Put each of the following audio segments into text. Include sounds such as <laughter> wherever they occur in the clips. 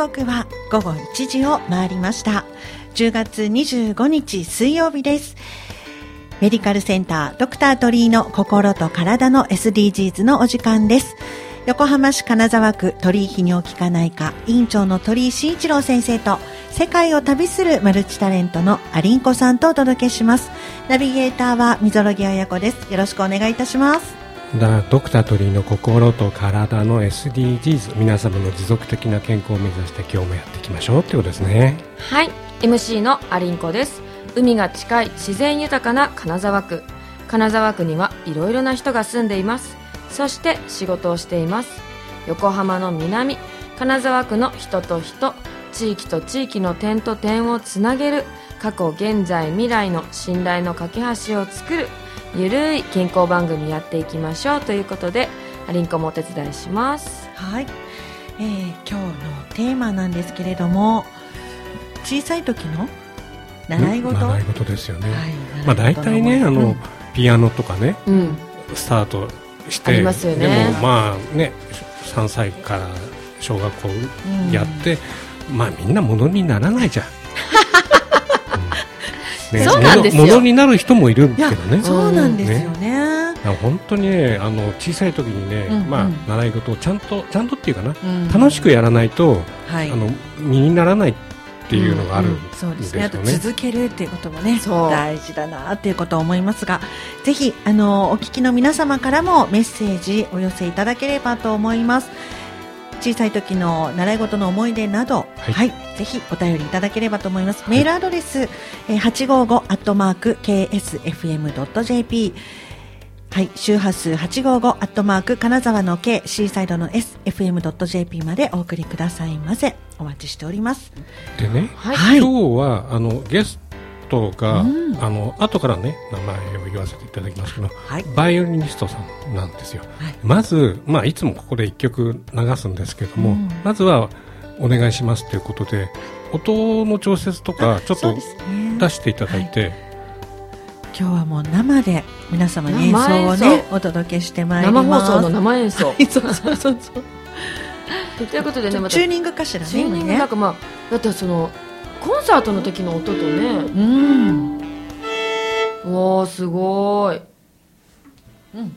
刻は午後1時を回りました。10月25日水曜日です。メディカルセンタードクター鳥居の心と体の SDGs のお時間です。横浜市金沢区鳥居泌尿器科内科院長の鳥居慎一郎先生と世界を旅するマルチタレントのアリンコさんとお届けします。ナビゲーターは溝呂木彩子です。よろしくお願いいたします。だドクター鳥居の心と体の SDGs 皆様の持続的な健康を目指して今日もやっていきましょうってことですね。はい。MC のアリンコです。海が近い自然豊かな金沢区。金沢区にはいろいろな人が住んでいます。そして仕事をしています。横浜の南金沢区の人と人地域と地域の点と点をつなげる過去現在未来の信頼の架け橋を作るゆるい健康番組やっていきましょうということでアリンコもお手伝いします。はい、えー、今日のテーマなんですけれども小さい時の習い事？習い事ですよね、はいまあ大体ねあの、うん。ピアノとかねうん。スタートしてありますよね。でもまあね3歳から小学校やって、まあみんなものにならないじゃん、う <laughs> んね。そうなんですよ。ものになる人もいるけどね。そうなんですよね、だから本当にねあの小さい時にね、うんうん。まあ習い事をちゃんとちゃんとっていうかな、うん。楽しくやらないと、はい。あの身にならないっていうのがあるんそうですね。ですよね。あと続けるっていうこともね、そう。大事だなっていうことを思いますが、ぜひあのお聞きの皆様からもメッセージお寄せいただければと思います。小さい時の習い事の思い出など、は、はいいぜひお便りいただければと思います。メールアドレス、えー、855アットマーク ksfm.jp はい、周波数855アットマーク金沢の K シーサイドの SFM.jp までお送りくださいませ。お待ちしております。でね、はいはい今日はあのゲストが、うん。あの後からね名前を言わせていただきますけどはい。バイオリニストさんなんですよ、はい。まず、まあ、いつもここで1曲流すんですけども、うん。まずはお願いしますということで音の調節とかちょっと出していただいて、今日はもう生で皆様に演奏をね奏。お届けしてまいり生ます。放送の生演奏。は <laughs> いそうそうそうそう。ということでねまたチューニングかしらねチューニングなんかまあだってそのコンサートの時の音とね。うん。おーすごーい。うん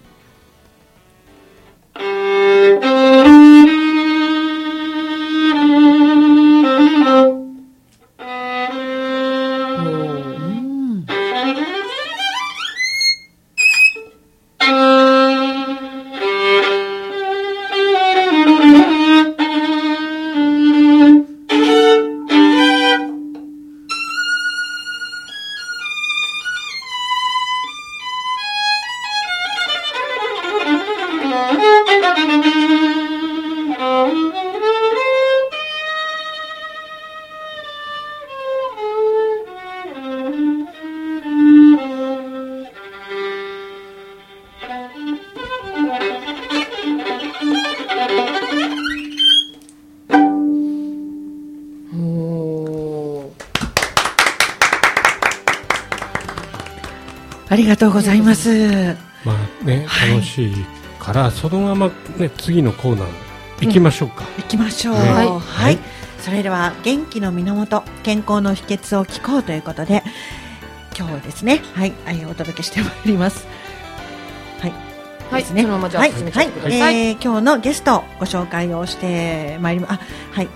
りがとうございます。まあね、はい。楽しいからそのまま、ね、次のコーナー行きましょうか、行きましょう。ね。はい、はい。それでは元気の源健康の秘訣を聞こうということで今日はですねはい、はい、お届けしてまいります。はい。はいですね。そのままじゃあはい、はい。えー今日のゲストご紹介をしてまいります。あはい。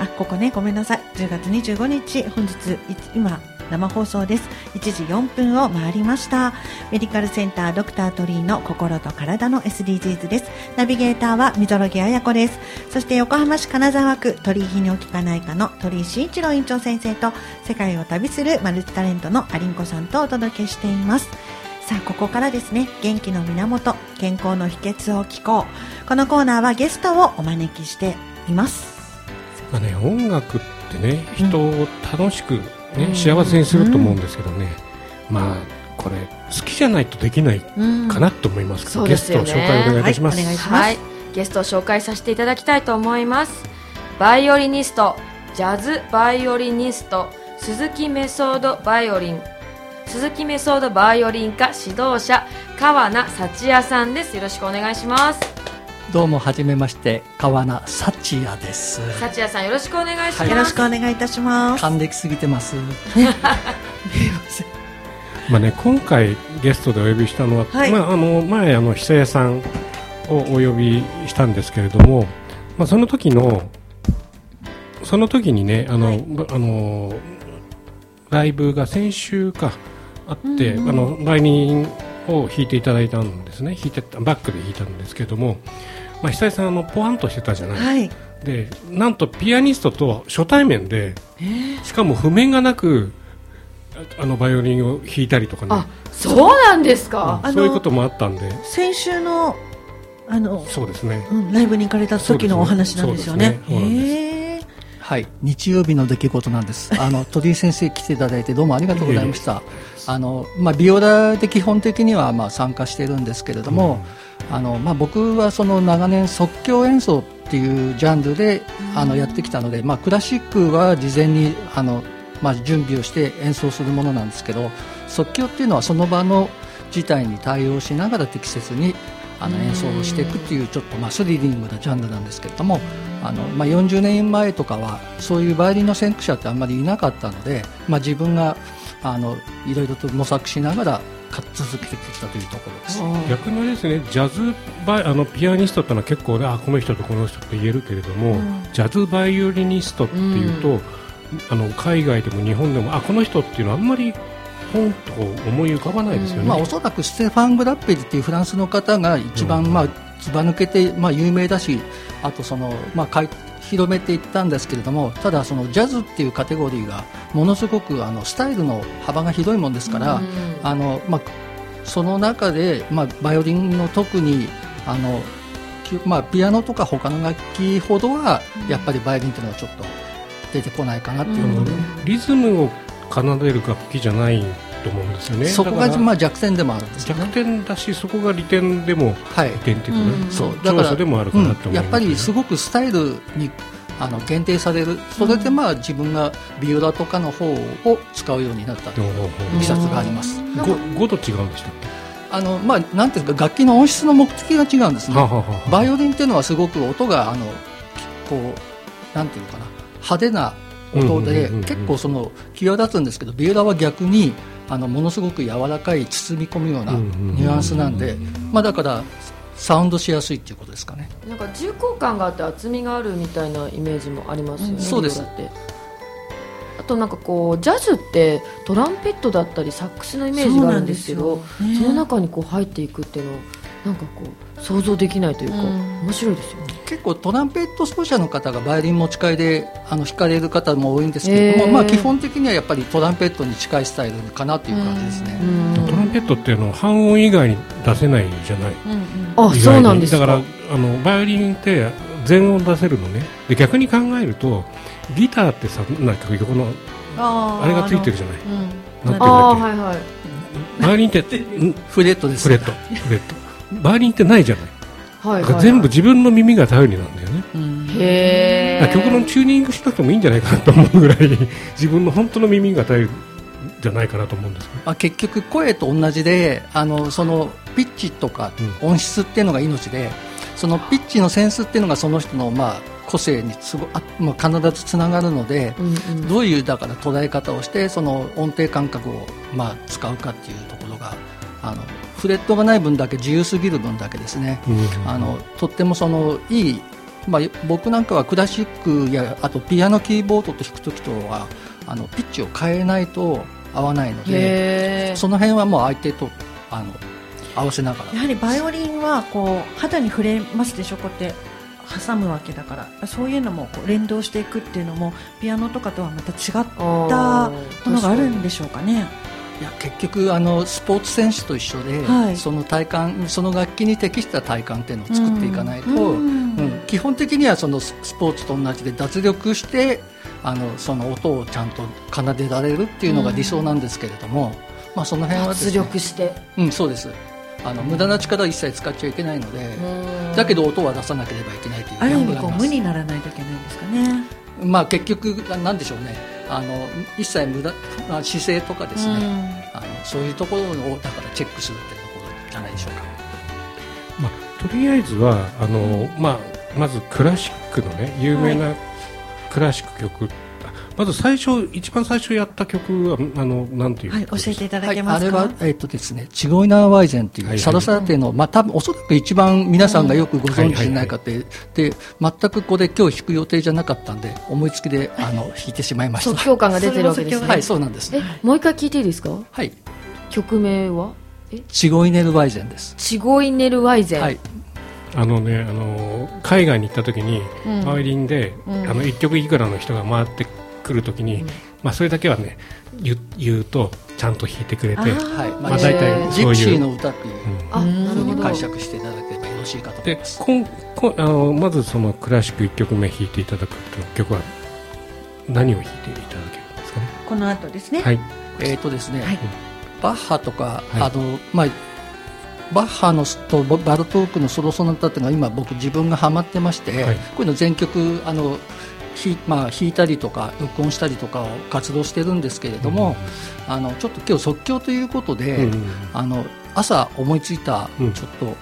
あここねごめんなさい。10月25日本日い今生放送です。1時4分を回りました。メディカルセンタードクタートリーの心と体の SDGs です。ナビゲーターは溝呂木彩子です。そして横浜市金沢区鳥居泌尿器科内科の鳥居慎一郎院長先生と世界を旅するマルチタレントのアリンコさんとお届けしています。さあここからですね。元気の源健康の秘訣を聞こう。このコーナーはゲストをお招きしています。まあね、音楽ってね人を楽しく、うん幸せにすると思うんですけどね、まあこれ好きじゃないとできないうんかなと思いますけど、そうゲストを紹介お願いいたします、はい。はい。ゲストを紹介させていただきたいと思います。バイオリニストジャズバイオリニスト鈴木メソードバイオリン。鈴木メソードバイオリン科指導者川名幸也さんです。よろしくお願いしますどうもはじめまして川名幸也です。幸也さんよろしくお願いします、よろしくお願いいたします。還暦すぎてます。<laughs> まあね、今回ゲストでお呼びしたのは、はい。まあ、あの前あの久屋さんをお呼びしたんですけれども、まあ、その時のその時にねあの、はい。ばあのライブが先週かあって、うんうん。あのバイオリンを弾いていただいたんですね。弾いてたバックで弾いたんですけども、まあ、久井さんあのポワンとしてたじゃない、はい。でなんとピアニストと初対面でしかも譜面がなくああのバイオリンを弾いたりとかね。あそうなんですか、あのそういうこともあったんで。先週のあの、そうですね。うん、ライブに行かれた時のお話なんですよね。そうですね。そうなんです。へえ。はい。日曜日の出来事なんです。あの鳥居先生来ていただいてどうもありがとうございましたあの、まあ、ビオラで基本的にはまあ参加してるんですけれども、あのまあ、僕はその長年即興演奏っていうジャンルであのやってきたので、まあ、クラシックは事前にあの、まあ、準備をして演奏するものなんですけど即興っていうのはその場の事態に対応しながら適切にあの演奏をしていくっていうちょっとまあスリリングなジャンルなんですけれどもあの、まあ、40年前とかはそういうバイオリンの先駆者ってあんまりいなかったので、まあ、自分があのいろいろと模索しながらか続けてきたというところです。逆にあれですねジャズバイあのピアニストってのは結構ねあこの人とこの人と言えるけれども、うん。ジャズバイオリニストっていうと、あの海外でも日本でもあこの人っていうのはあんまりポンと思い浮かばないですよね、まあ、おそらくステファン・グラッペリっていうフランスの方が一番、うん。まあ、ずば抜けて、まあ、有名だしあとその、まあ、かい広めていったんですけれどもただそのジャズっていうカテゴリーがものすごくあのスタイルの幅が広いもんですから、うんあのまあ、その中で、まあ、バイオリンの特にあの、きまあ、ピアノとか他の楽器ほどはやっぱりバイオリンっていうのはちょっと出てこないかなっていうことで、リズムを奏でる楽器じゃないと思うんですよね。そこがまあ弱点でもあるんですよね。弱。点だしそこが利点でもはい。利点っていうかね、うん。そうだから長所でもあるかなと思います、うん。やっぱりすごくスタイルにあの限定される。それでまあ自分がビオラとかの方を使うようになったといういきさつがあります。ご5度違うんでしたっけ？あの、まあ、なんていうか楽器の音質の目的が違うんですね。はバイオリンっていうのはすごく音があのこうなんていうのかな。派手な音で結構その際立つんですけどビオラは逆にあのものすごく柔らかい包み込むようなニュアンスなんで、まあ、だからサウンドしやすいっていうことですかね。なんか重厚感があって厚みがあるみたいなイメージもありますよね、うん。そうです。あとなんかこうジャズってトランペットだったりサックスのイメージがあるんですけどそね。の中にこう入っていくっていうのなんかこう想像できないというか、うん。面白いですよね結構トランペット奏者の方がバイオリン持ち替えであの弾かれる方も多いんですけれども、へーまあ、基本的にはやっぱりトランペットに近いスタイルかなという感じですね、うんトランペットっていうのは半音以外に出せないじゃない。うんうんあそうなんですか。だからあのバイオリンって全音出せるのね。で逆に考えるとギターってさなんか横のあれがついてるじゃない。うんなんてあいうんだっけ。あはいはい。バイオリンってん？フレットですフレット。フレット。バイオリンってないじゃないはいはい、全部自分の耳が頼りなんだよね。うんへ曲のチューニングしなくてもいいんじゃないかなと思うぐらい <laughs> 自分の本当の耳が頼りじゃないかなと思うんですけど。まあ、結局声と同じであのそのピッチとか音質っていうのが命で、そのピッチのセンスっていうのがその人のまあ個性にすごあ、まあ、必ずつながるので、うんうん。どういうだから捉え方をしてその音程感覚をまあ使うかっていうところがあのフレットがない分だけ自由すぎる分だけですね、うん。あのとってもそのいい、まあ、僕なんかはクラシックやあとピアノキーボードと弾く時とはあのピッチを変えないと合わないのでその辺はもう相手とあの合わせながら。やはりバイオリンはこう肌に触れますでしょ？こうやって挟むわけだから。そういうのもこう連動していくっていうのもピアノとかとはまた違ったものがあるんでしょうかね？いや結局あのスポーツ選手と一緒で、はい。その体感その楽器に適した体感っていうのを作っていかないと、うん。うん。基本的にはそのススポーツと同じで脱力してあのその音をちゃんと奏でられるっていうのが理想なんですけれども、まあ、その辺はです脱ね力して。うん、そうです。あの無駄な力を一切使っちゃいけないので、だけど音は出さなければいけないというある意味無にならないといけないんですかね。まあ、結局ななんでしょうねあの一切無駄まあ姿勢とかですね、あのそういうところをだからチェックするっていうところじゃないでしょうか。まあ、とりあえずはあの、まあ、まずクラシックのね有名なクラシック曲、まず最初一番最初やった曲はあのなんていうはい、教えていただはい、けますか、あれは、えっとですね、チゴイナーワイゼンという、はいはい。サラサラテの、まあ、多分おそらく一番皆さんがよくご存知でないかって、で、全くこれ今日弾く予定じゃなかったんで、思いつきで、あの、弾いてしまいました。即興感が出てるわけですね。はい、そうなんです。えもう一回聞いていいですか？はい、曲名は？え？チゴイネルワイゼンです。チゴイネルワイゼン、はい、あのねあの海外に行った時に、うん。バイオリンで、うん。あの一曲いくらの人が回ってくる時に、うん。まあそれだけはね言言うとちゃんと弾いてくれて、はい、まあ大体そういう。ーの歌っていううん。あうん。なるほど。解釈していただければよろしいかと思いでます。こんこんあのまずそのクラシック1曲目弾いていただく曲は何を弾いていただけるんですかね？この後ですね。はい。えっ、とですね、はい。バッハとか、はい。あの、まあ、バッハのとバルトークのソロソナタっていうのは今僕自分がハマってまして、はい。こういうの全曲あのひまあ、弾いたりとか録音したりとかを活動してるんですけれども、あのちょっと今日即興ということで、うんうんあの朝思いついたうん。ちょっと、うん。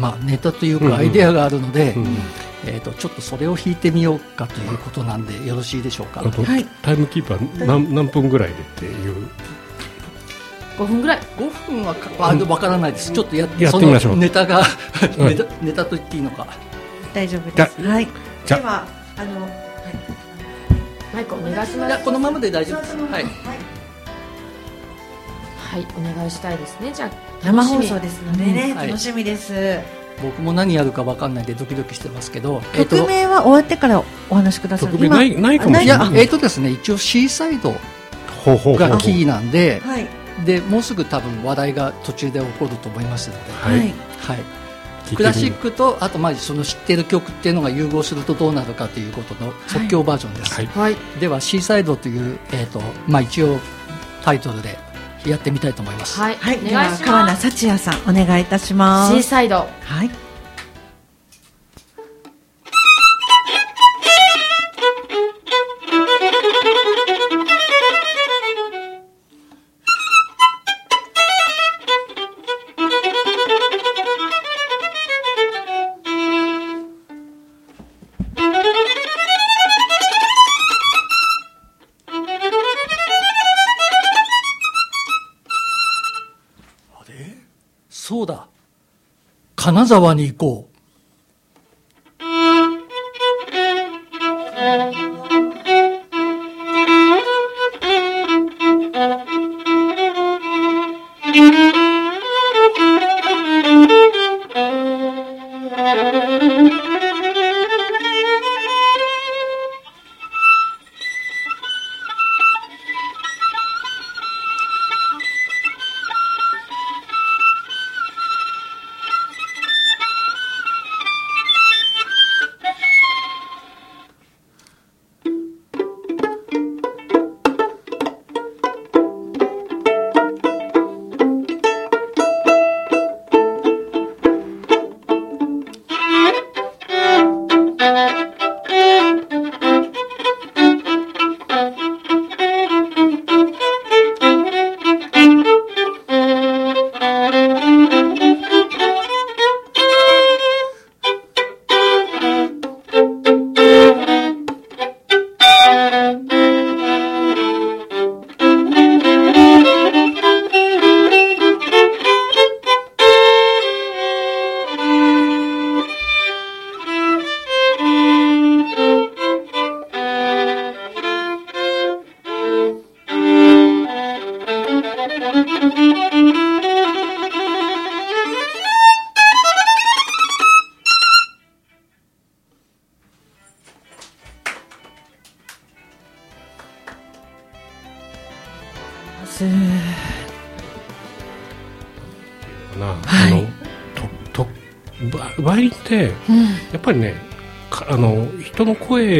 まあ、ネタといううんうんかアイデアがあるので、うんえー、とちょっとそれを弾いてみようかということなんでよろしいでしょうか？はい。タイムキーパー何何分ぐらいでっていう。5分ぐらい。5分はかあわからないです、ちょっとややってみましょう。そのネタが、うん。<laughs> ネタネタと言っていいのか。大丈夫です。はい。じゃでは、あの、はいマイクお願いしますいやこのままで大丈夫。です、はい、はいお願いしたいですね。じゃあ生放送ですのでね、はい。楽しみです。僕も何やるか分かんないんでドキドキしてますけど、えっ曲名は終わってからお話しください。曲名ないないかもしれない。いや、えっ、とですね、一応シーサイドほうほうほうほう。がキーなんで、はい。でもうすぐ多分話題が途中で起こると思いますので、ははいい。はい、クラシックとあとまあその知ってる曲っていうのが融合するとどうなるかということの即興バージョンです、はい。はい。ではシーサイドという、えーとまあ、一応タイトルでやってみたいと思います、はい、はい。おでは願いし川名幸也さん、お願いいたしまシーす。サイド。はい。金沢に行こう。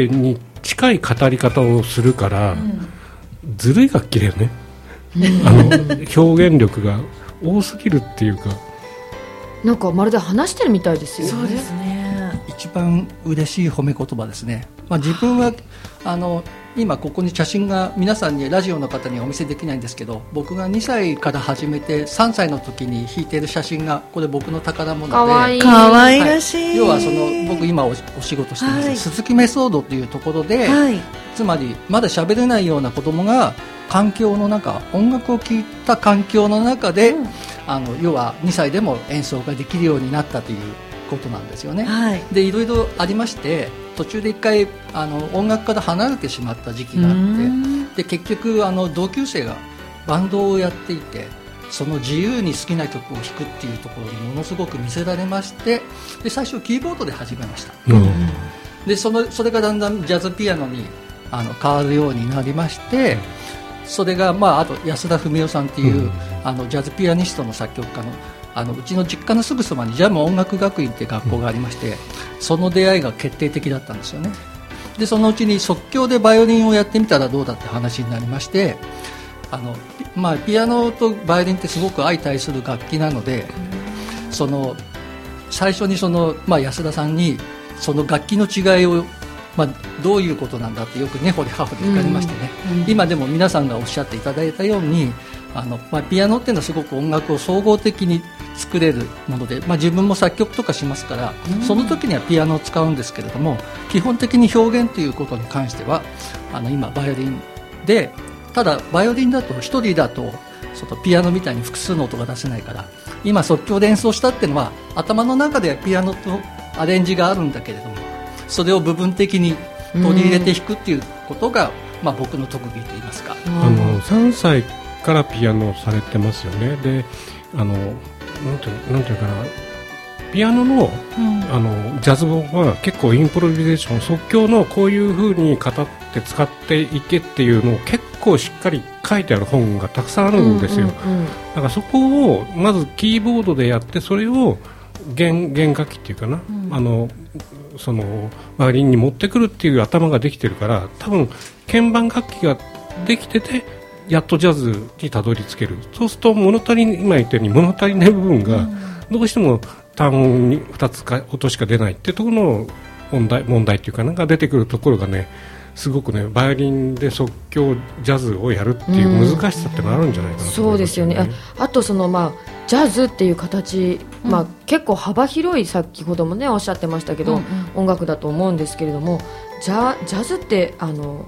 の声に近い語り方をするから、ずるい楽器だよね、あの表現力が多すぎるっていうか。なんかまるで話してるみたいですよね。そうですね。一番嬉しい褒め言葉ですね、まあ、自分はあの今ここに写真が皆さんにラジオの方にはお見せできないんですけど僕が2歳から始めて3歳の時に引いている写真がこれ僕の宝物で。かわいい。かわいらしい、はい。要はその僕今おお仕事してます、はい。鈴木メソードというところで、はい。つまりまだ喋れないような子供が環境の中音楽を聴いた環境の中で、うん。あの要は2歳でも演奏ができるようになったということなんですよね。はい。でいろいろありまして途中で一回あの音楽から離れてしまった時期があっうん。てで結局あの同級生がバンドをやっていてその自由に好きな曲を弾くっていうところにものすごく見せられましてで最初キーボードで始めました。うん。でそのそれがだんだんジャズピアノにあの変わるようになりましてそれが、まあ、あと安田文夫さんっていう、うん。あのジャズピアニストの作曲家のあのうちの実家のすぐそばにジャム音楽学院っていう学校がありまして、その出会いが決定的だったんですよね。でそのうちに即興でバイオリンをやってみたらどうだって話になりましてあの、ピまあ、ピアノとバイオリンってすごく相対する楽器なので、その最初にその、まあ、安田さんにその楽器の違いを、まあ、どういうことなんだってよく根掘り葉掘り聞かれましてね、今でも皆さんがおっしゃっていただいたようにあの、まあ、ピアノっていうのはすごく音楽を総合的に作れるもので、まあ、自分も作曲とかしますから、その時にはピアノを使うんですけれども基本的に表現ということに関してはあの今バイオリンでただバイオリンだと1人だとそのピアノみたいに複数の音が出せないから今即興で演奏したっていうのは頭の中ではピアノとアレンジがあるんだけれどもそれを部分的に取り入れて弾くっていうことが、まあ、僕の特技といいますか、あの3歳からピアノをされてますよね。であのなんてなんていうかな。ピアノのあのジャズ本は結構インプロビゼーション即興のこういう風に語って使っていけっていうのを結構しっかり書いてある本がたくさんあるんですよ、うんうんうんだからそこをまずキーボードでやってそれを弦弦楽器っていうかな、あのそのバイオリンに持ってくるっていう頭ができてるから多分鍵盤楽器ができててやっとジャズにたどり着ける。そうすると物足り今言ったように物足りない部分がどうしても単音に2つか音しか出ないっていうところの問題問題っていうかなんか出てくるところがねすごくねバイオリンで即興ジャズをやるっていう難しさってのがあるんじゃないかなとそう思いますですよね。ああとそのまあジャズっていう形、まあ、結構幅広い先ほどもねおっしゃってましたけど、うんうん。音楽だと思うんですけれどもジャジャズってあの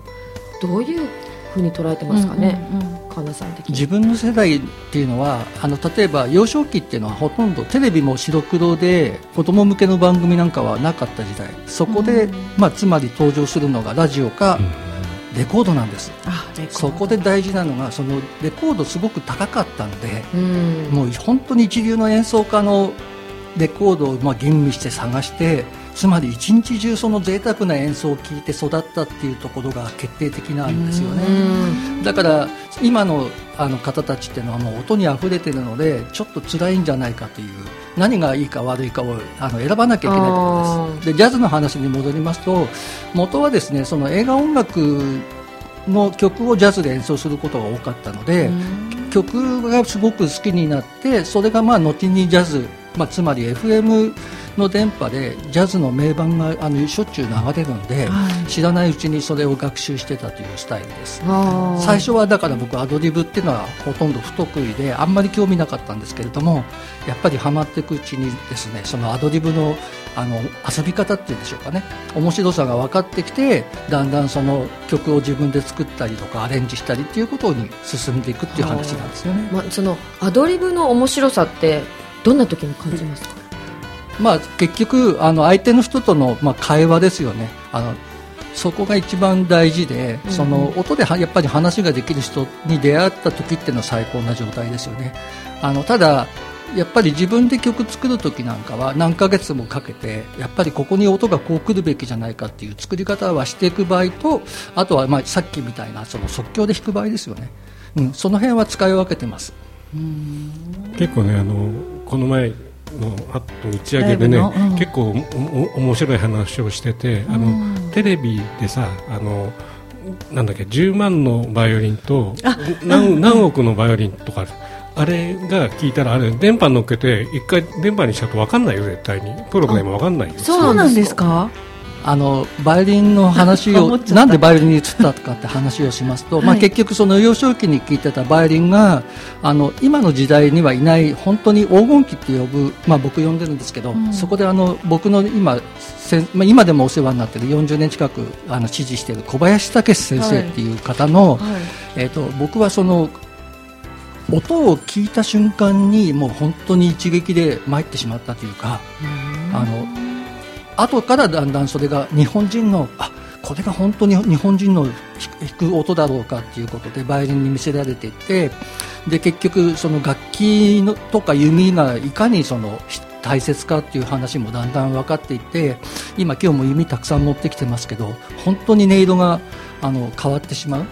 どういうふうに捉えてますかね、うんうんうん。神田さん的に。自分の世代っていうのはあの例えば幼少期っていうのはほとんどテレビも白黒で子供向けの番組なんかはなかった時代。そこで、うんまあ、つまり登場するのがラジオかレコードなんです、あレコード。そこで大事なのがそのレコードすごく高かったんでうん。もう本当に一流の演奏家のレコードをまあ吟味して探してつまり一日中その贅沢な演奏を聴いて育ったっていうところが決定的なんですよね。うん。だから今のあの方たちっていうのはもう音に溢れてるのでちょっと辛いんじゃないかという何がいいか悪いかをあの選ばなきゃいけないところです。でジャズの話に戻りますと元はですねその映画音楽の曲をジャズで演奏することが多かったので、曲がすごく好きになってそれがまあ後にジャズ、まあ、つまり FM の電波でジャズの名盤があのしょっちゅう流れるんで、はい。知らないうちにそれを学習してたというスタイルです。最初はだから僕アドリブっていうのはほとんど不得意であんまり興味なかったんですけれどもやっぱりハマっていくうちにですねそのアドリブのあの遊び方っていうんでしょうかね。面白さが分かってきてだんだんその曲を自分で作ったりとかアレンジしたりっていうことに進んでいくっていう話なんですよね。まあ、そのアドリブの面白さってどんな時に感じますか、まあ、結局あの相手の人との、まあ、会話ですよね。あのそこが一番大事で、その音ではやっぱり話ができる人に出会った時っていうのは最高な状態ですよね。あのただやっぱり自分で曲作る時なんかは何ヶ月もかけてやっぱりここに音がこう来るべきじゃないかっていう作り方はしていく場合とあとはまあさっきみたいなその即興で弾く場合ですよね、うん、その辺は使い分けてます。結構ねあのこの前のあと打ち上げでね、うん。結構面白い話をしてて、あのテレビでさあのなんだっけ10万のバイオリンとあ何何億のバイオリンとかあれが聞いたらあれ電波乗っけて一回電波にしちゃうと分かんないよ絶対に。プロでも分かんないよ。そうなんですか？あのバイオリンの話を <laughs> なんでバイオリンに移ったかって話をしますと、まあ、はい結局その幼少期に聴いてたバイオリンがあの今の時代にはいない本当に黄金期って呼ぶ、まあ、僕呼んでるんですけど、うん。そこであの僕の今せんまあ、今でもお世話になってる40年近くあの支持している小林武先生っていう方の、はい。えー、と僕はその音を聞いた瞬間にもう本当に一撃で参ってしまったというかあの後からだんだんそれが日本人のあこれが本当に日本人の弾く音だろうかっていうことでバイオリンに見せられていってで結局その楽器のとか弓がいかにそのひ大切かっていう話もだんだん分かっていって今今日も弓たくさん持ってきてますけど本当に音色があの変わってしまう。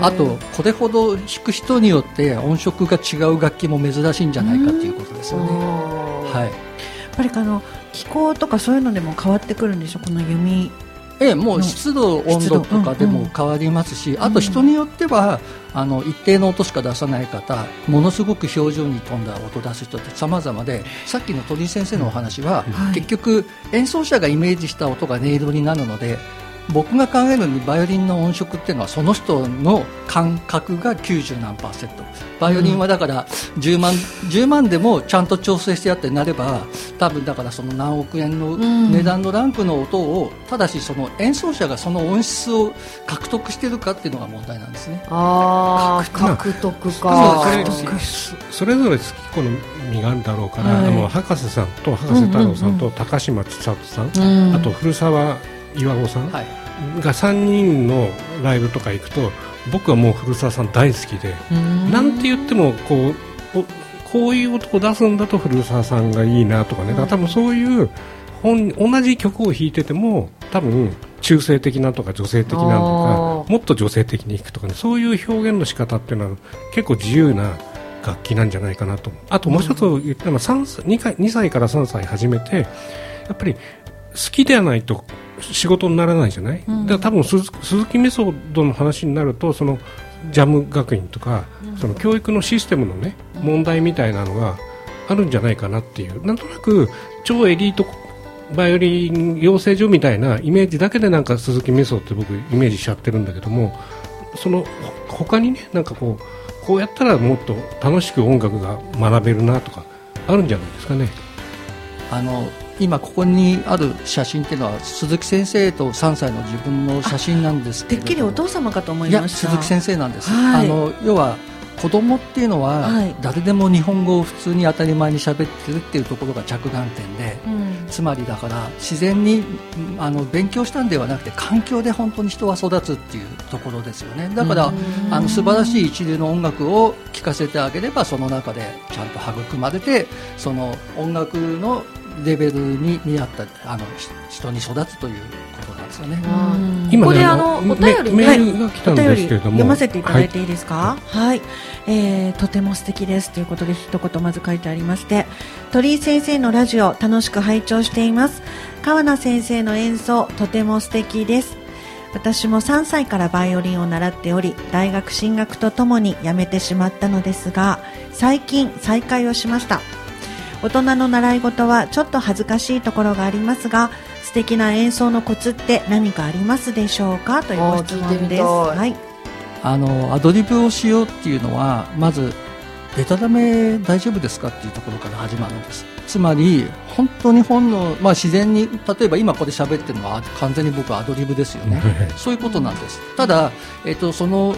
あとこれほど弾く人によって音色が違う楽器も珍しいんじゃないかということですよね。はい。やっぱりあの気候とかそういうのでも変わってくるんでしょ？この弓。ええ、もう湿度、温度とかでも変わりますし、あと人によっては、あの一定の音しか出さない方、ものすごく表情に富んだ音を出す人って様々で、さっきの鳥居先生のお話は、はい。結局演奏者がイメージした音が音色になるので、僕が考えるにバイオリンの音色っていうのはその人の感覚が90何パーセント。バイオリンはだから10万 ,10 万でもちゃんと調整してやってなれば多分だからその何億円のん。値段のランクの音をただしその演奏者がその音質を獲得してるかっていうのが問題なんですね。あー獲得そか。れそそれぞれ好き好みがあるだろうから、はい。あの博士さんと博士太郎さんと高島千里さん、うんあと古澤岩合さん？はい。が3人のライブとか行くと僕はもう古澤さん大好きで、なんて言ってもこうおこういう音を出すんだと古澤さんがいいなとかね、だから多分そういう本同じ曲を弾いてても多分中性的なとか女性的なとあかー。もっと女性的に弾くとかね。そういう表現の仕方っていうのは結構自由な楽器なんじゃないかなとあともう一つ言ったのは3歳 2, 回2歳から3歳始めてやっぱり好きではないと仕事にならないじゃない、だから多分鈴鈴木メソッドの話になるとそのジャム学院とか、その教育のシステムのね問題みたいなのがあるんじゃないかなっていう。なんとなく超エリートバイオリン養成所みたいなイメージだけでなんか鈴木メソッドって僕イメージしちゃってるんだけどもそのほ他にねなんかこうこうやったらもっと楽しく音楽が学べるなとかあるんじゃないですかね。あの今ここにある写真っていうのは鈴木先生と3歳の自分の写真なんですけれどてっきりお父様かと思いました。鈴木先生なんです、はい。あの要は子供っていうのは、はい。誰でも日本語を普通に当たり前に喋ってるっていうところが着眼点で、うん。つまりだから自然にうんあの勉強したんではなくて環境で本当に人は育つっていうところですよね。だから、あの素晴らしい一流の音楽を聴かせてあげればその中でちゃんと育まれてその音楽のレベルに見合ったあのひ人に育つということなんですよね。うん。ここであのお便り。メメールが来たんですけれども。読ませていただいてはいいですか？はい、えーとても素敵ですということで一言まず書いてありまして鳥居先生のラジオ楽しく拝聴しています。川名先生の演奏とても素敵です。私も3歳からバイオリンを習っており大学進学とともに辞めてしまったのですが最近再開をしました大人の習い事はちょっと恥ずかしいところがありますが素敵な演奏のコツって何かありますでしょうかというご質あー聞いて問です。い。はい、あのアドリブをしようっていうのはまずデタラメ大丈夫ですかっていうところから始まるんです。つまり本当に本能、まあ、自然に例えば今ここで喋ってるのは完全に僕はアドリブですよね。<laughs> そういうことなんです。ただ、えっとその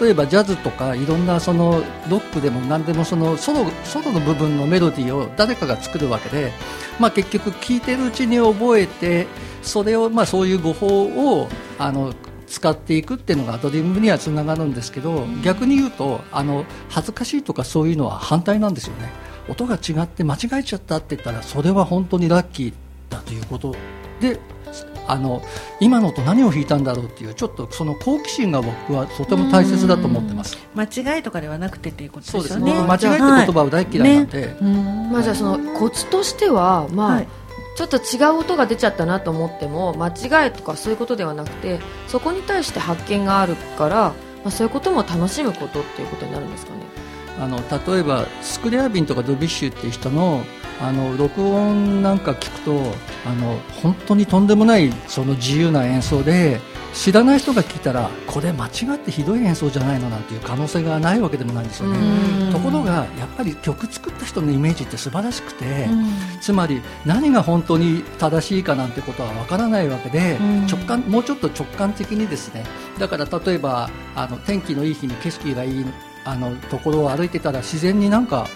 例えばジャズとかいろんなそのロックでも何でもそのソロソロの部分のメロディーを誰かが作るわけで、まあ、結局聴いてるうちに覚えてそれをまあそういう語法をあの使っていくっていうのがアドリブにはつながるんですけど逆に言うとあの恥ずかしいとかそういうのは反対なんですよね。音が違って間違えちゃったって言ったらそれは本当にラッキーだということであの今のと何を弾いたんだろうっていうちょっとその好奇心が僕はとても大切だと思ってます。間違いとかではなくてっていうことそうですよね。ね間違いって言葉を大嫌いなんで、うん。まあじゃあそのコツとしてはまあ、はい。ちょっと違う音が出ちゃったなと思っても間違いとかそういうことではなくてそこに対して発見があるから、まあ、そういうことも楽しむことっていうことになるんですかね。あの例えばスクレアビンとかドビッシュっていう人のあの録音なんか聞くとあの本当にとんでもないその自由な演奏で知らない人が聞いたらこれ間違ってひどい演奏じゃないのなんていう可能性がないわけでもないんですよね。ところがやっぱり曲作った人のイメージって素晴らしくてつまり何が本当に正しいかなんてことはわからないわけで直感もうちょっと直感的にですねだから例えばあの天気のいい日に景色がいいあのところを歩いてたら自然になんか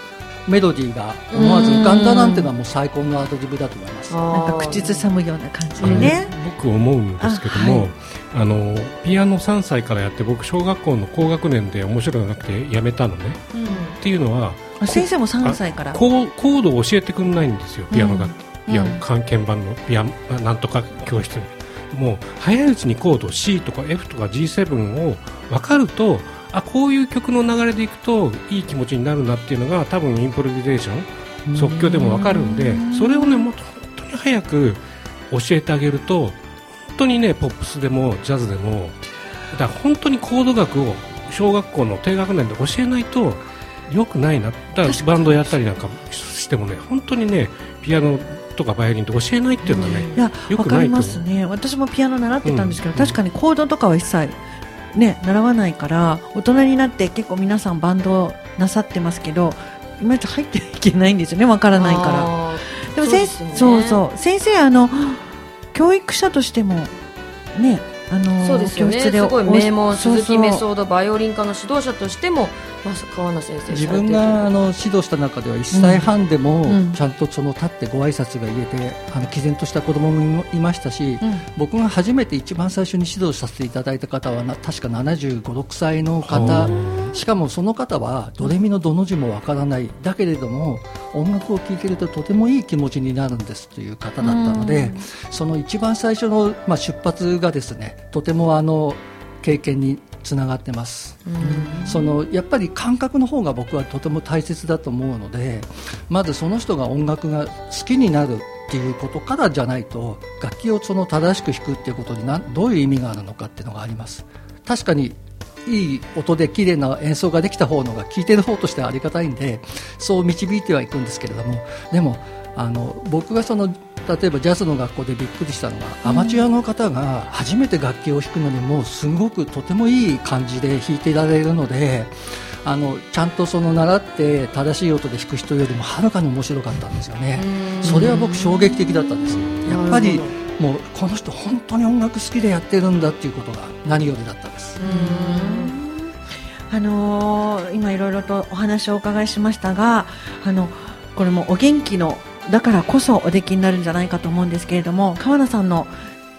メロディーが思わず浮かんだなんていうのはもう最高のアドリブだと思います。なんか口ずさむような感じでね。僕思うんですけどもあ、はい、あのピアノ3歳からやって僕小学校の高学年で面白くなくてやめたのね、うん、っていうのは先生も3歳から。コードを教えてくれないんですよピアノが、うん、ピアノ鍵盤のピアなんとか教室にもう早いうちにコード C とか F とか G7 を分かるとあこういう曲の流れでいくといい気持ちになるなっていうのが多分インプロビゼーション即興でも分かるんでそれをねもっと本当に早く教えてあげると本当にねポップスでもジャズでもだから本当にコード楽を小学校の低学年で教えないとよくないな。だからバンドやったりなんかしてもね本当にねピアノとかバイオリンって教えないっていうのはね、いやよくないと思う。ね。私もピアノ習ってたんですけど、うん、確かにコードとかは一切ね、習わないから大人になって結構皆さんバンドなさってますけどいまいち入っていけないんですよねわからないから。でも先生、ね、そうそう。先生あの教育者としてもねあのそうですよね。すごい名門鈴木メソードバイオリン科の指導者としてもまさ川名先生自分があの指導した中では1歳半でもちゃんとその立ってご挨拶が言えてあの毅然とした子供もいましたし、僕が初めて一番最初に指導させていただいた方は確か75、6歳の方。しかもその方はドレミのどの字もわからない。だけれども音楽を聴いているととてもいい気持ちになるんですという方だったので、その一番最初の、まあ、出発がですねとてもあの経験につながってます、そのやっぱり感覚の方が僕はとても大切だと思うのでまずその人が音楽が好きになるっていうことからじゃないと楽器をその正しく弾くっていうことになどういう意味があるのかっていうのがあります。確かにいい音で綺麗な演奏ができた方のが聴いてる方としてはありがたいんでそう導いてはいくんですけれどもでもあの僕がその例えばジャズの学校でびっくりしたのは、アマチュアの方が初めて楽器を弾くのにもすごくとてもいい感じで弾いていられるのであのちゃんとその習って正しい音で弾く人よりもはるかに面白かったんですよね。それは僕衝撃的だったんですやっぱりもうこの人本当に音楽好きでやってるんだっていうことが何よりだったんです。あのー、今いろいろとお話をお伺いしましたがあのこれもお元気のだからこそおできになるんじゃないかと思うんですけれども川名さんの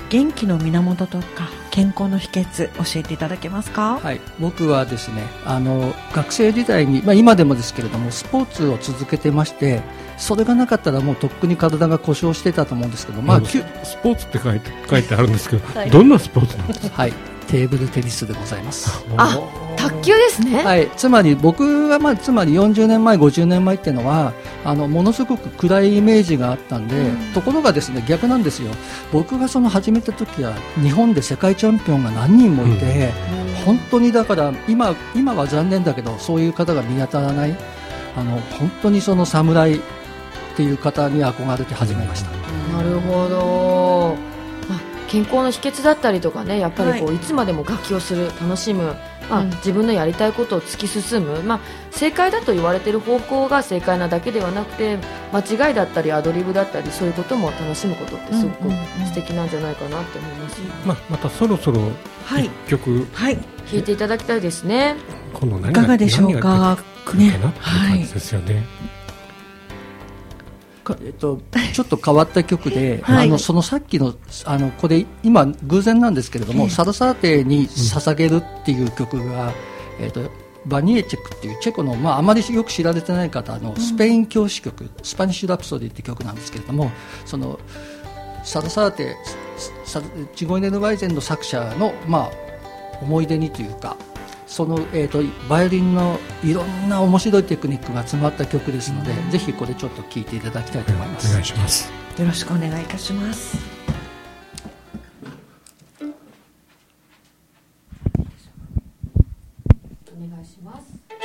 元気の源とか健康の秘訣教えていただけますか、はい、僕はですねあの学生時代に、まあ、今でもですけれどもスポーツを続けてましてそれがなかったらもうとっくに体が故障してたと思うんですけど、まあ、スポーツって書いて書いてあるんですけど、はい、どんなスポーツなんですか、はい、テーブルテニスでございます。あ卓球ですね、はい、つまり僕は、まあ、つまり40年前50年前っていうのはあのものすごく暗いイメージがあったんで、うん、ところがですね逆なんですよ。僕がその始めた時は日本で世界チャンピオンが何人もいて、うん、本当にだから今今は残念だけどそういう方が見当たらないあの本当にその侍っていう方に憧れて始めました。なるほど。健康の秘訣だったりとかねやっぱりこう、はい、いつまでも楽器をする楽しむまあ、うん、自分のやりたいことを突き進む、まあ、正解だと言われている方向が正解なだけではなくて間違いだったりアドリブだったりそういうことも楽しむことってすごく素敵なんじゃないかなって思います、まあ、またそろそろ一曲、はい、弾いていただきたいですね。今度何がいかがでしょうか。来るかなっていう感じですよね、えっと、ちょっと変わった曲で、<laughs> はい、あのそのさっきのあのこれ今偶然なんですけれども、サラサーテに捧げるっていう曲が、えっとバニエチェクっていうチェコの、まあ、あまりよく知られてない方のスペイン狂詩曲、うん、 Spanish Rhapsody って曲なんですけれどもそのサルサーテチゴイネル・ワイゼンの作者の、まあ、思い出にというかその、えーと、バイオリンのいろんな面白いテクニックが詰まった曲ですので、ぜひこれちょっと聴いていただきたいと思います。お願いします。よろしくお願いいたします。お願いします。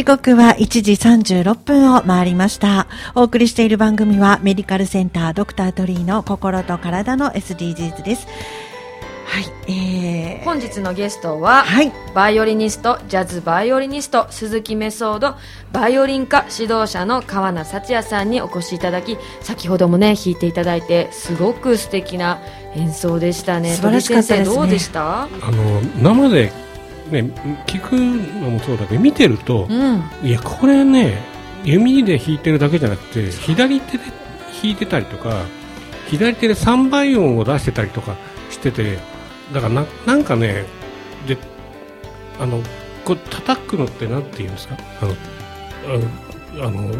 時刻は1時36分を回りました。お送りしている番組はメディカルセンタードクタートリーの心と体の SDGs です。はい、えー、本日のゲストは、はい、バイオリニストジャズバイオリニスト鈴木メソードバイオリン科指導者の川名幸也さんにお越しいただき先ほどもね弾いていただいてすごく素敵な演奏でしたね。素晴らしかったですね。どうでした？あの生で、ね、聞くのもそうだけど見てると、うん。いやこれね弓で弾いてるだけじゃなくて左手で弾いてたりとか左手で3倍音を出してたりとかしててだからななんかねであのこう叩くのってなんて言うんですか？あのああの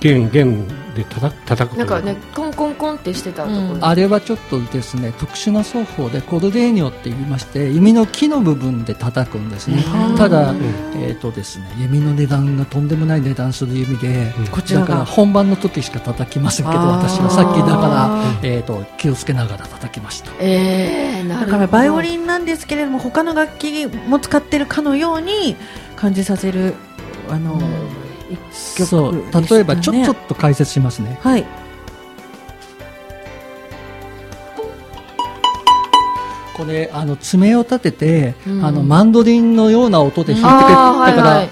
弦弦で叩く叩くなんかねコンコンコンってしてたところ、うん。あれはちょっとですね特殊な奏法でコルデーニョって言いまして弓の木の部分で叩くんですね。うん。ただ、ん。えーとですね、弓の値段がとんでもない値段する弓で、うんこちらだからが本番の時しか叩きませんけど私はさっきだから、えー、と気をつけながら叩きました。えー、なるほど。だからバイオリンなんですけれども他の楽器も使ってるかのように感じさせるあの、一曲そう例えばちょちょっと解説しますね。はい。これあの爪を立てて、うん。あのマンドリンのような音で弾いてくれ、あーはいだから、はい。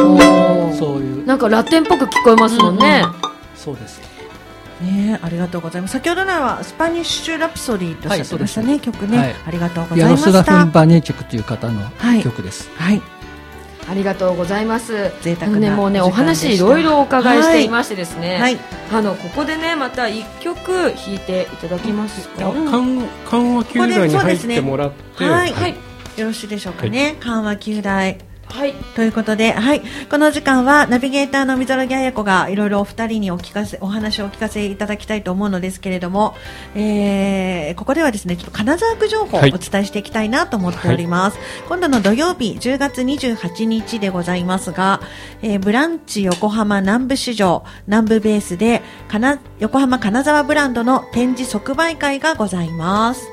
おーそういう。なんかラテンっぽく聞こえますもんね、そうですねありがとうございます。先ほどのはスパニッシュラプソディとおっしゃってましたね、はい曲ね、はい。ありがとうございヤロました。スラフン・バニェチェクという方のはい曲です、はい。ありがとうございます。贅沢なねもうねお話いろいろお伺いしていましてですね、はい。あのここでねまた一曲弾いていただけますか、うん。緩緩和球団に入ってもらって、はい、はい。よろしいでしょうかね、緩和球大はい。ということで、はい、この時間はナビゲーターの溝呂彩子がいろいろお二人にお聞かせお話をお聞かせいただきたいと思うのですけれども、えーここではですねちょっと金沢区情報をおはい。伝えしていきたいなと思っております、今度の土曜日10月28日でございますが、えーブランチ横浜南部市場南部ベースで金横浜金沢ブランドの展示即売会がございます。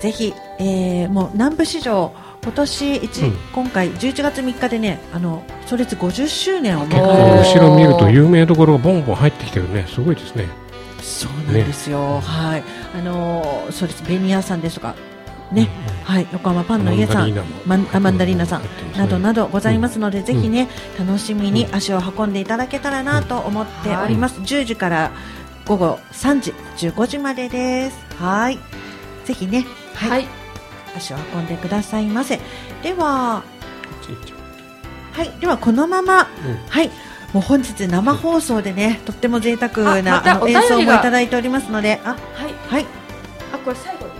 ぜひ、えーもう南部市場今年一、うん。今回11月3日でねあの創立50周年を迎結構える後ろ見ると有名どころがボンボン入ってきてるね。すごいですね。そうなんですよ、はい。あのーそうですベニヤさんですとかね、はい。横浜パンの家さんマンアマンダリーナさんなどなどございますので、ぜひね楽しみに足を運んでいただけたらなと思っております、10時から午後3時15時までです。はい。ぜひね。はい、はい足を運んでくださいませ。でははいではこのまま、はいもう本日生放送でねとっても贅沢なあま演奏もいただいておりますのであはい。はい。あこれ最後に。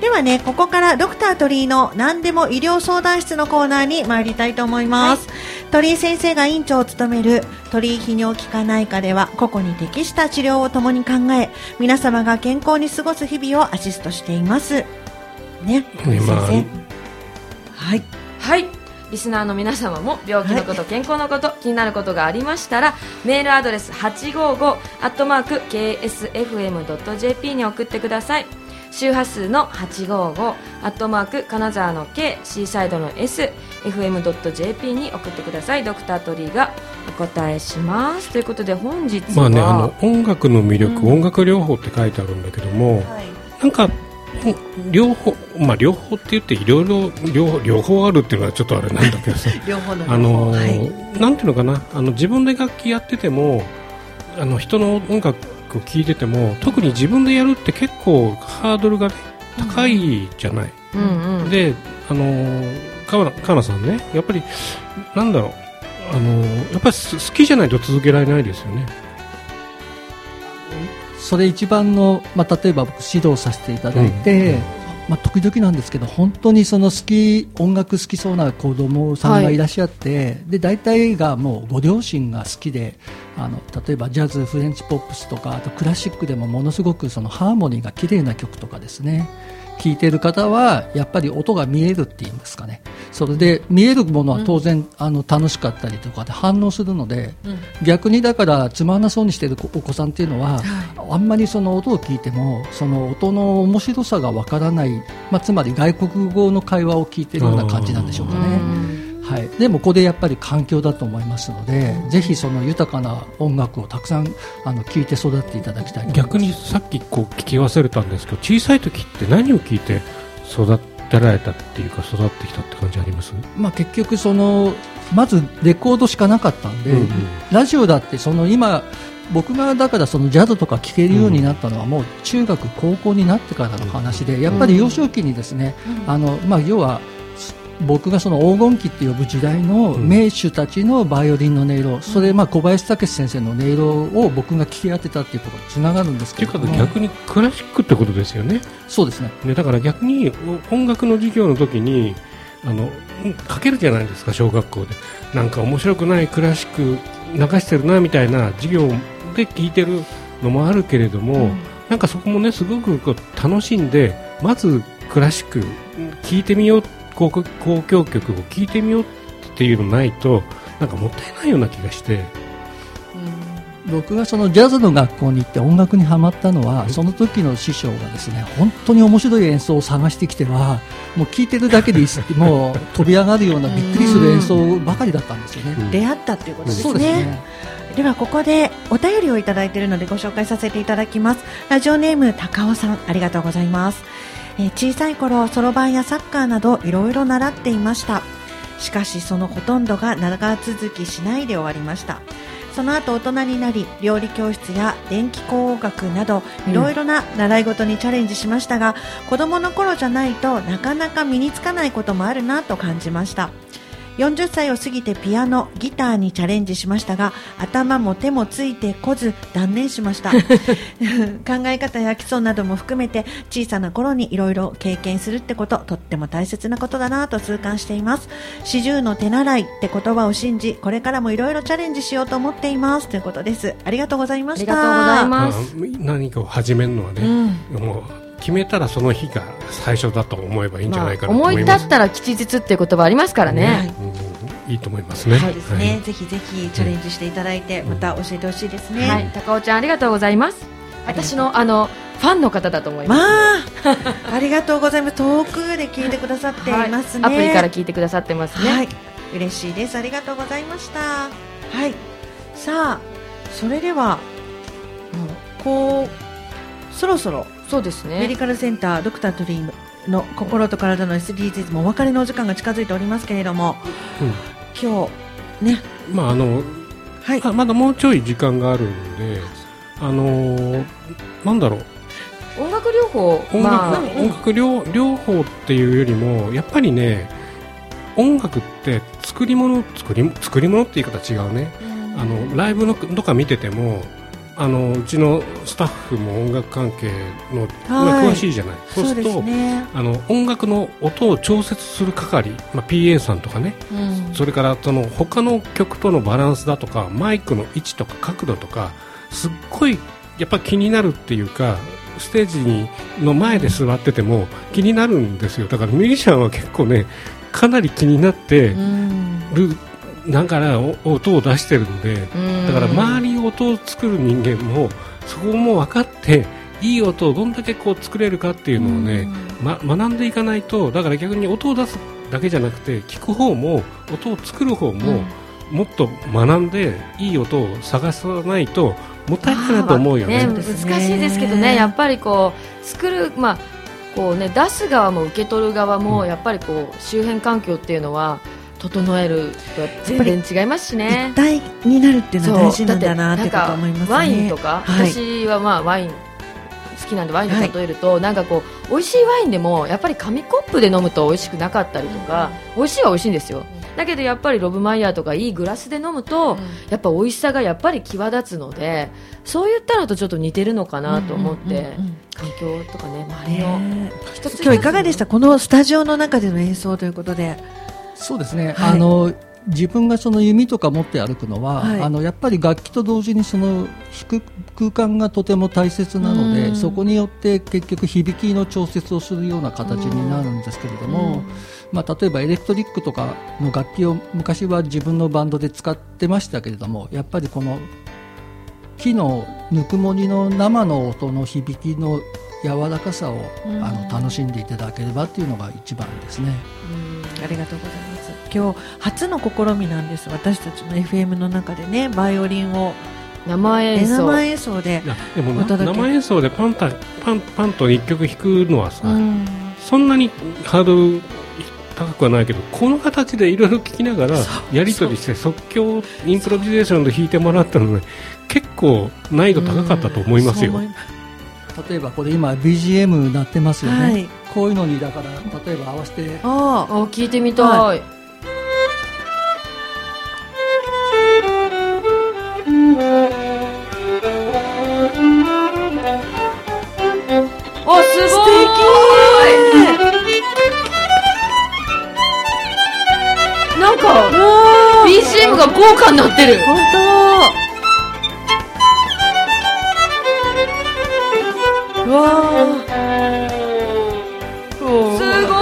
ではねここからドクター鳥居の何でも医療相談室のコーナーに参りたいと思います、鳥居先生が院長を務める鳥居泌尿器科内科では個々に適した治療を共に考え皆様が健康に過ごす日々をアシストしていますね。先生、まはい。はい。リスナーの皆様も病気のこと、健康のこと気になることがありましたらメールアドレス855 ksfm.jp に送ってください。周波数の855アットマーク金沢の K シーサイドの S FM.jp に送ってください。ドクタートリーがお答えします。ということで本日はまあねあの音楽の魅力、うん。音楽療法って書いてあるんだけども、はい。なんかうん両方まあ両方って言っていろいろ両両方あるっていうのはちょっとあれなんだけどさ。<laughs> あのはい。ーなんていうのかな。あの自分で楽器やっててもあの人の音楽を聴いてても特に自分でやるって結構ハードルがね高いじゃない、うんうん。であのー川名さんねやっぱりなんだろう。あのーやっぱりす好きじゃないと続けられないですよねそれ一番の、まあ、例えば僕指導させていただいて、まあ、時々なんですけど本当にその好き音楽好きそうな子供さんがいらっしゃって、で大体がもうご両親が好きであの例えばジャズフレンチポップスとかあとクラシックでもものすごくそのハーモニーが綺麗な曲とかですね聴いてる方はやっぱり音が見えるっていうんですかね。それで見えるものは当然、あの楽しかったりとかで反応するので、逆にだからつまらなそうにしてるお子さんっていうのは、あんまりその音を聞いてもその音の面白さがわからない、まあ、つまり外国語の会話を聞いてるような感じなんでしょうかね。はい、でもここでやっぱり環境だと思いますので、ぜひその豊かな音楽をたくさんあの聴いて育っていただきたい逆にさっきこう聞き忘れたんですけど小さい時って何を聞いて育てられたっていうか育ってきたって感じあります、まあ、結局そのまずレコードしかなかったんで、うんうん。ラジオだってその今僕がだからそのジャズとか聴けるようになったのはもう中学高校になってからの話でやっぱり幼少期にですね、あのまあ、要は僕がその黄金期って呼ぶ時代の名手たちのバイオリンの音色、うん、それまあ小林武史先生の音色を僕が聞き当てたっていうことにつながるんですけども。逆にクラシックってことですよね。そうですね。ねだから逆に音楽の授業の時にあのかけるじゃないですか小学校で。なんか面白くないクラシック流してるなみたいな授業で聞いてるのもあるけれども、うん、なんかそこもねすごくこう楽しんでまずクラシック聞いてみよう交交響曲を聴いてみようっていうのないとなんかもったいないような気がして。僕がそのジャズの学校に行って音楽にはまったのはその時の師匠がですね本当に面白い演奏を探してきてはもう聴いてるだけで <laughs> もう飛び上がるようなびっくりする演奏ばかりだったんですよね。出会ったっていうことですね。でね。ではここでお便りをいただいているのでご紹介させていただきます。ラジオネーム高尾さんありがとうございますえ小さい頃そろばんやサッカーなどいろいろ習っていました。しかしそのほとんどが長続きしないで終わりました。その後大人になり料理教室や電気工学などいろいろな習い事にチャレンジしましたが、うん、子供の頃じゃないとなかなか身につかないこともあるなと感じました40歳を過ぎてピアノ、ギターにチャレンジしましたが頭も手もついてこず断念しました。<laughs> 考え方や基礎なども含めて小さな頃にいろいろ経験するってこととっても大切なことだなと痛感しています。四十の手習いって言葉を信じこれからもいろいろチャレンジしようと思っています。ということです。ありがとうございました。ありがとうございます。何かを始めるのはね、うん、もう決めたらその日が最初だと思えばいいんじゃないかなと思います、まあ、思い立ったら吉日っていう言葉ありますからね、うん、いいと思いますね。そうですね、はい、ぜひぜひチャレンジしていただいて、また教えてほしいですね、はい、高尾ちゃんありがとうございます。私のあのファンの方だと思います。まあ、ありがとうございます。遠くで聞いてくださっていますね、はい、アプリから聞いてくださってますね。はい、嬉しいです。ありがとうございました。はい。さあ、それでは、こうそろそろそうですね。メディカルセンタードクタートリーの心と体の SDGs もお別れのお時間が近づいておりますけれども、うん、今日ね。まああの、はい、まだもうちょい時間があるんであのー、なんだろう。音楽療法。音楽まあ、音楽療療法っていうよりもやっぱりね音楽って作り物作り作り物って言い方違うね、あのライブのとか見ててもあのうちのスタッフも音楽関係の、はい、詳しいじゃない。そうすると、ね、あの音楽の音を調節する係、まあ、PA さんとかね、うん、それからその他の曲とのバランスだとかマイクの位置とか角度とかすっごいやっぱ気になるっていうかステージにの前で座ってても気になるんですよ。だからミュージシャンは結構ねかなり気になってるだから音を出してるんでだから周り音を作る人間もそこも分かっていい音をどんだけこう作れるかっていうのをね、ま、学んでいかないとだから逆に音を出すだけじゃなくて聞く方も音を作る方も、もっと学んでいい音を探さないともったいないなと思うよね、ね、難しいですけどねやっぱりこう作るまあこうね出す側も受け取る側も、やっぱりこう周辺環境っていうのは整えると全然違いますしね。一体になるっていうのは大事なんだなってこと思いますね。ワインとか、はい、私はまあワイン好きなんでワインで例えると、はい、なんかこう美味しいワインでもやっぱり紙コップで飲むと美味しくなかったりとか、うん、美味しいは美味しいんですよ、だけどやっぱりロブマイヤーとかいいグラスで飲むと、うん、やっぱ美味しさがやっぱり際立つのでそういったのとちょっと似てるのかなと思って、環境とかね周りの一つ今日いかがでした？このスタジオの中での演奏ということでそうですね、はい、あの自分がその弓とか持って歩くのは、はい、あのやっぱり楽器と同時にその弾く空間がとても大切なのでそこによって結局響きの調節をするような形になるんですけれども、まあ、例えばエレクトリックとかの楽器を昔は自分のバンドで使ってましたけれどもやっぱりこの木のぬくもりの生の音の響きの柔らかさを、あの楽しんでいただければっていうのが一番ですね。ありがとうございます。今日初の試みなんです。私たちの FM の中でね、バイオリンを。生演奏。生演奏ででも生演奏でパンタパンパンと一曲弾くのはさ、うん、そんなにハードル高くはないけどこの形でいろいろ聞きながらやり取りして即興インプロビゼーションで弾いてもらったので結構難易度高かったと思いますよ。例えばこれ今 BGM 鳴ってますよね、はい。こういうのにだから例えば合わせて。ああ聞いてみたい、はあなんか BGM が豪華になってる本当。うわすご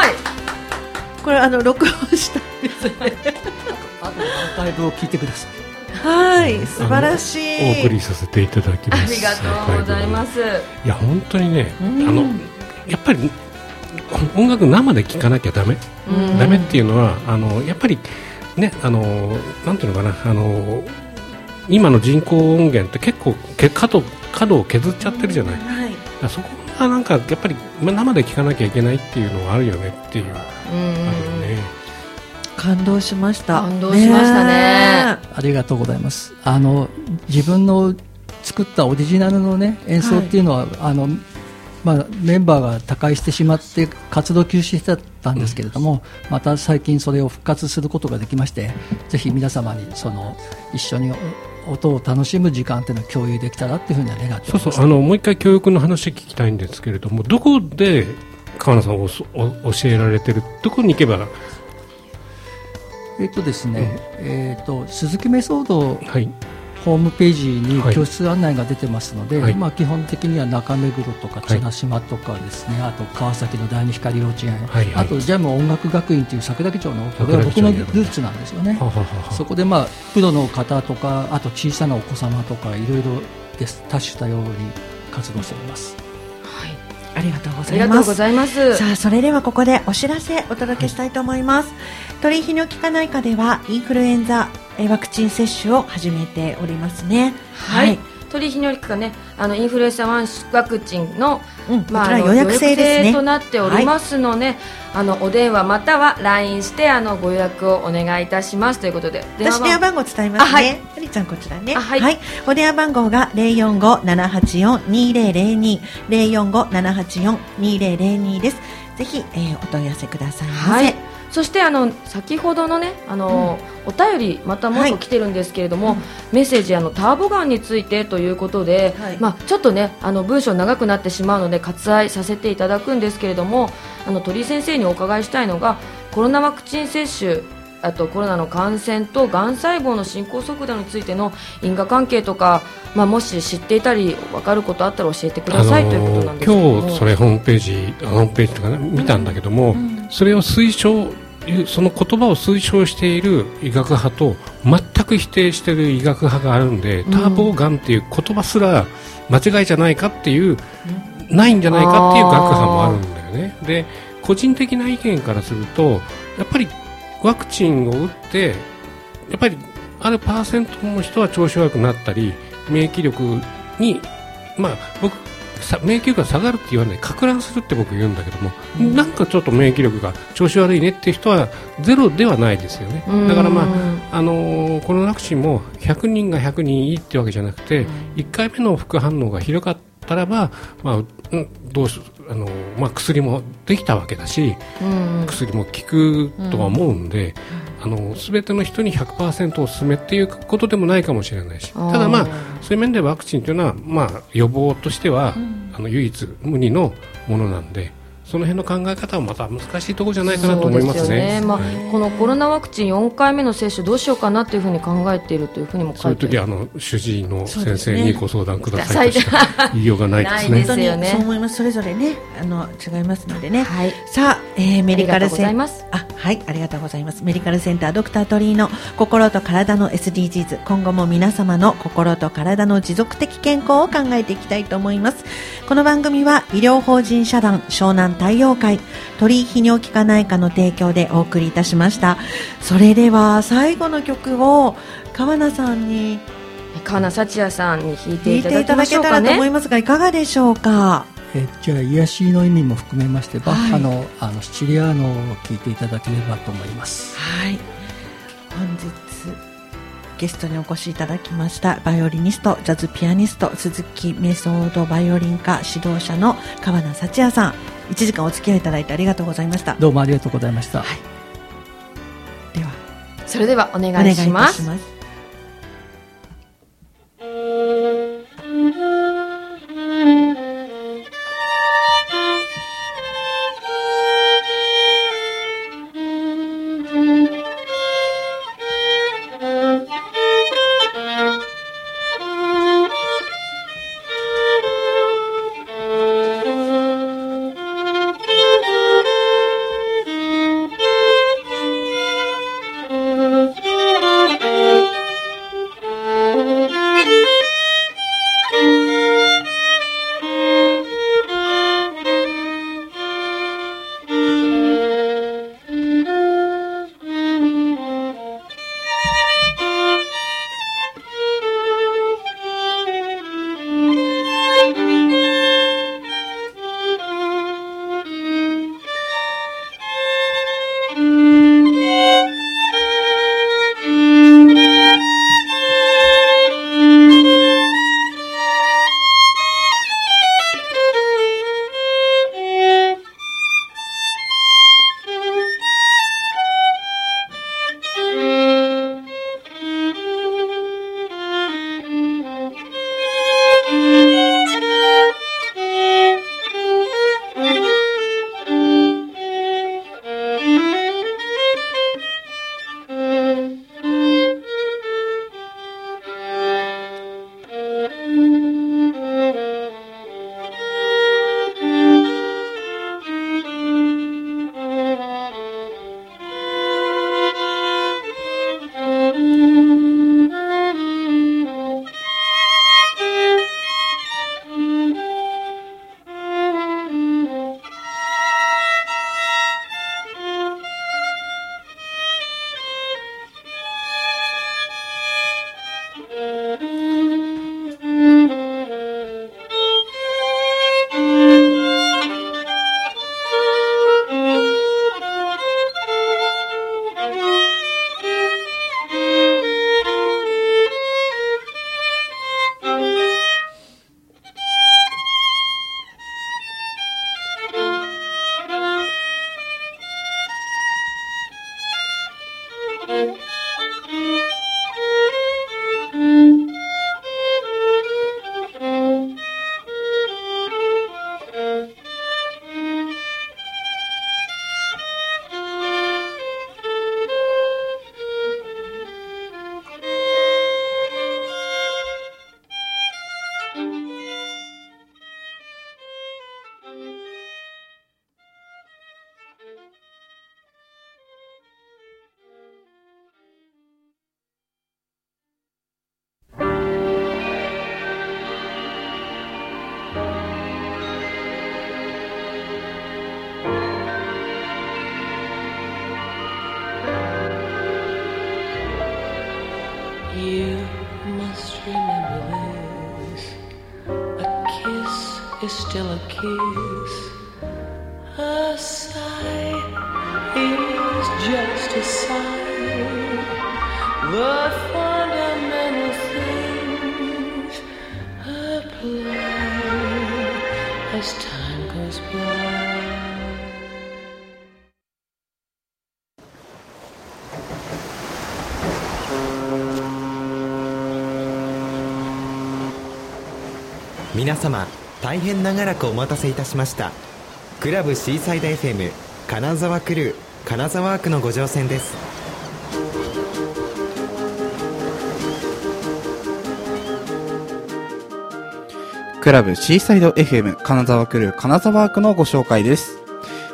ーい。これあの録音した。んですねあとアーカイブを聞いてくださいはい素晴らしい。お送りさせていただきます。ありがとうございます。いや本当にね、うん。あのやっぱり音楽生で聴かなきゃダメ、うん。ダメっていうのはあのやっぱりねあのなんていうのかな？あの今の人工音源って結構け角角を削っちゃってるじゃない、だかはい。らそこがなんかやっぱりま生で聴かなきゃいけないっていうのがあるよねっていう、うん。あるよね。感動しました。感動しましたね。ありがとうございます。あの自分の作ったオリジナルのね演奏っていうのは、あのまあ、メンバーが他界してしまって活動休止してたんですけれども、また最近それを復活することができましてぜひ皆様にその一緒にお音を楽しむ時間っていうのを共有できたらっていうふうには願ってます。そうそう。あのもう一回教育の話聞きたいんですけれどもどこで川名さんをお教えられてるどこに行けば？えっとですね、えっと鈴木メソードはいホームページにはい。教室案内が出てますので、はい。まあ、基本的には中目黒とか綱島とかですね、あと川崎の第二光幼稚園、はいはい。あとジャム音楽学院という桜木町のこれは僕のルーツなんですよね。はははは。そこでまあプロの方とかあと小さなお子様とかいろいろです多種多様に活動しております。ありがとうごありがとございうますざいます。さあそれではここでお知らせお届けしたいと思います、鳥居泌尿器科内科ではインフルエンザえーワクチン接種を始めておりますね。はい、鳥泌尿器科ね。あのインフルエンザワンワクチンの,、うんまあ、予約制ね。となっておりますので、あのお電話または LINE してあのご予約をお願いいたします。ということで私電話番号。伝えますあはい。ね。はりちゃんこちらね。あはい。お電話番号が零四五七八四二零零二。零四五七八四二零零二です。ぜひ、えー、お問い合わせください。はいそしてあの先ほどのねあの、お便りまたもう一個来てるんですけれども、メッセージあのターボガンについてということで、はい。まあちょっとねあの文章長くなってしまうので割愛させていただくんですけれどもあの鳥居先生にお伺いしたいのがコロナワクチン接種あとコロナの感染とがん細胞の進行速度についての因果関係とか、まあ、もし知っていたり分かることあったら教えてください、ということなんですけども。今日それホームページホームページとかね見たんだけども、それを推奨その言葉を推奨している医学派と全く否定している医学派があるんで、ターボガンっていう言葉すら間違いじゃないかっていう、ないんじゃないかっていう学派もあるんだよね。で個人的な意見からするとやっぱりワクチンを打ってやっぱりあるパーセントの人は調子悪くなったり免疫力にまあ僕さ免疫力が下がるって言わない。か乱するって僕言うんだけども、なんかちょっと免疫力が調子悪いねっていう人はゼロではないですよね。だからまああのーこのワクチンも100人が100人いいってわけじゃなくて、1回目の副反応がひどかったらば、まあうんどうしあのーまあ、薬もできたわけだし、うん。薬も効くとは思うんで、あの全ての人に100%おすすめっていうことでもないかもしれないし、ただまあそういう面でワクチンというのはまあ予防としては、あの唯一無二のものなんで。その辺の考え方はまた難しいところじゃないかなと思いますそうですよね。まあはい。このコロナワクチン4回目の接種どうしようかなというふうに考えているというふうにもそういう書いて時はあの主治医の先生にご相談くださいとしか言いようがないですね。すよねそう思います。それぞれね、あの違いますのでね。はい。さあ、えーメディカルありがとうございます。あ、はい、ありがとうございます。メディカルセンタードクター鳥居の心と体の SDGs。今後も皆様の心と体の持続的健康を考えていきたいと思います。この番組は医療法人社団湘南太陽会鳥居泌尿器科内科の提供でお送りいたしました。それでは最後の曲を川名さんに川名幸也さんに弾いて弾いただけたらと思いますが、いかがでしょうか？えじゃあ癒しの意味も含めましてバッハはい。の,、あのシチリアーノを聴いていただければと思います。はい。本日ゲストにお越しいただきましたバイオリニストジャズピアニスト鈴木メソードバイオリン科指導者の川名幸也さん。1時間お付き合いいただいてありがとうございました。どうもありがとうございました、はい。ではそれではお願お願いいたいします still a kiss. A sigh is just a sigh. The fundamental things apply as time goes by. 皆様大変長らくお待たせいたしましたクラブシーサイド FM 金沢クルー金沢区のご乗船ですクラブシーサイド FM 金沢クルー金沢区のご紹介です。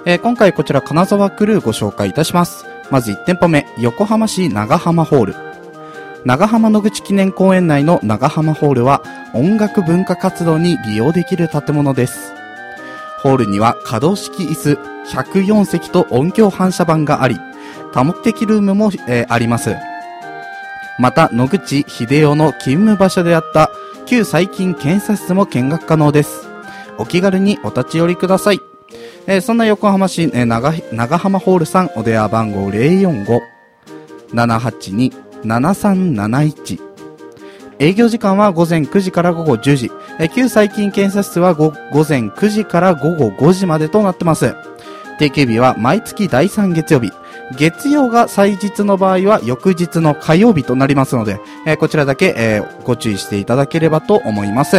えー今回こちら金沢クルーご紹介いたします。まず1店舗目、横浜市長浜ホール。長浜野口記念公園内の長浜ホールは音楽文化活動に利用できる建物です。ホールには可動式椅子104席と音響反射板があり、多目的ルームも、えーあります。また、野口秀夫の勤務場所であった旧細菌検査室も見学可能です。お気軽にお立ち寄りください。えーそんな横浜市、えー長長浜ホールさんお電話番号045-782 7371営業時間は午前9時から午後10時。え旧細菌検査室は午前9時から午後5時までとなってます。定休日は毎月第3月曜日。月曜が祭日の場合は翌日の火曜日となりますので、えーこちらだけ、えーご注意していただければと思います。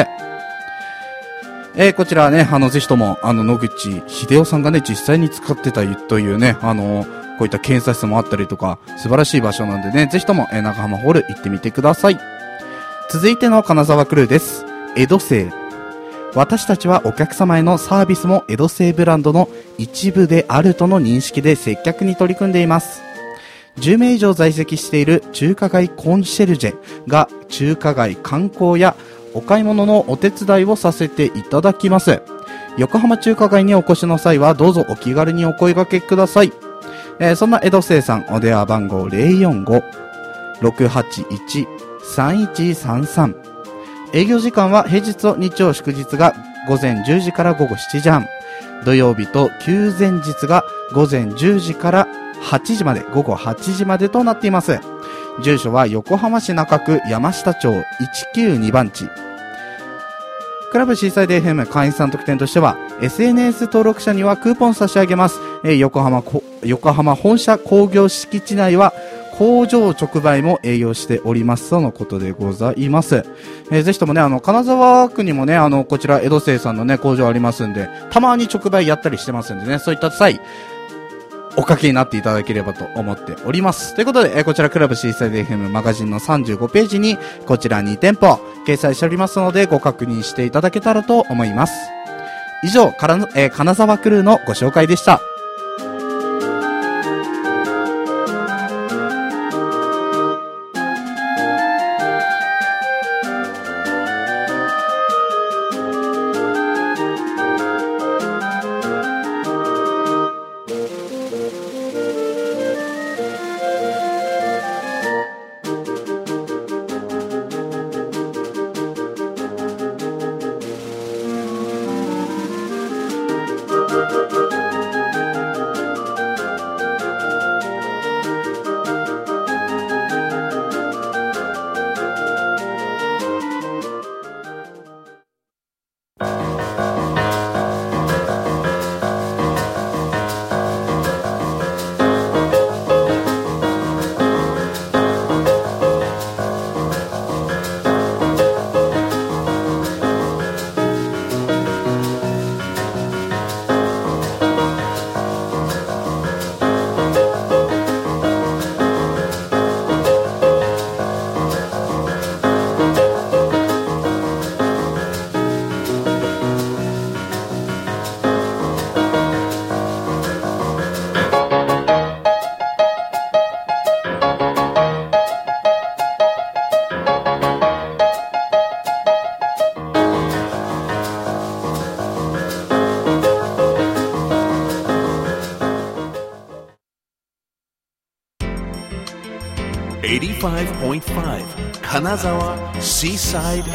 えーこちらはね、あの、ぜひとも、あの、野口秀夫さんがね、実際に使ってたというね、あの、こういった検査室もあったりとか、素晴らしい場所なんでね、ぜひとも、え長浜ホール行ってみてください。続いての金沢クルーです。江戸製。私たちはお客様へのサービスも江戸製ブランドの一部であるとの認識で接客に取り組んでいます。10名以上在籍している中華街コンシェルジェが中華街観光やお買い物のお手伝いをさせていただきます。横浜中華街にお越しの際はどうぞお気軽にお声掛けください。えーそんな江戸生さんお電話番号045-681-3133営業時間は平日と日曜祝日が午前10時から午後7時半。土曜日と休前日が午前10時から8時まで午後8時までとなっています。住所は横浜市中区山下町192番地。クラブシーサイド FM 会員さん特典としては SNS 登録者にはクーポン差し上げます、えー横浜横浜本社工業敷地内は工場直売も営業しておりますとのことでございます。えーぜひともね、あの、金沢区にもね、あの、こちら、江戸清さんのね、工場ありますんで、たまに直売やったりしてますんでね、そういった際、おかけになっていただければと思っております。ということで、えこちらクラブシーサイド FM マガジンの35ページに、こちら2店舗掲載しておりますので、ご確認していただけたらと思います。以上、からえ金沢クルーのご紹介でした。Seaside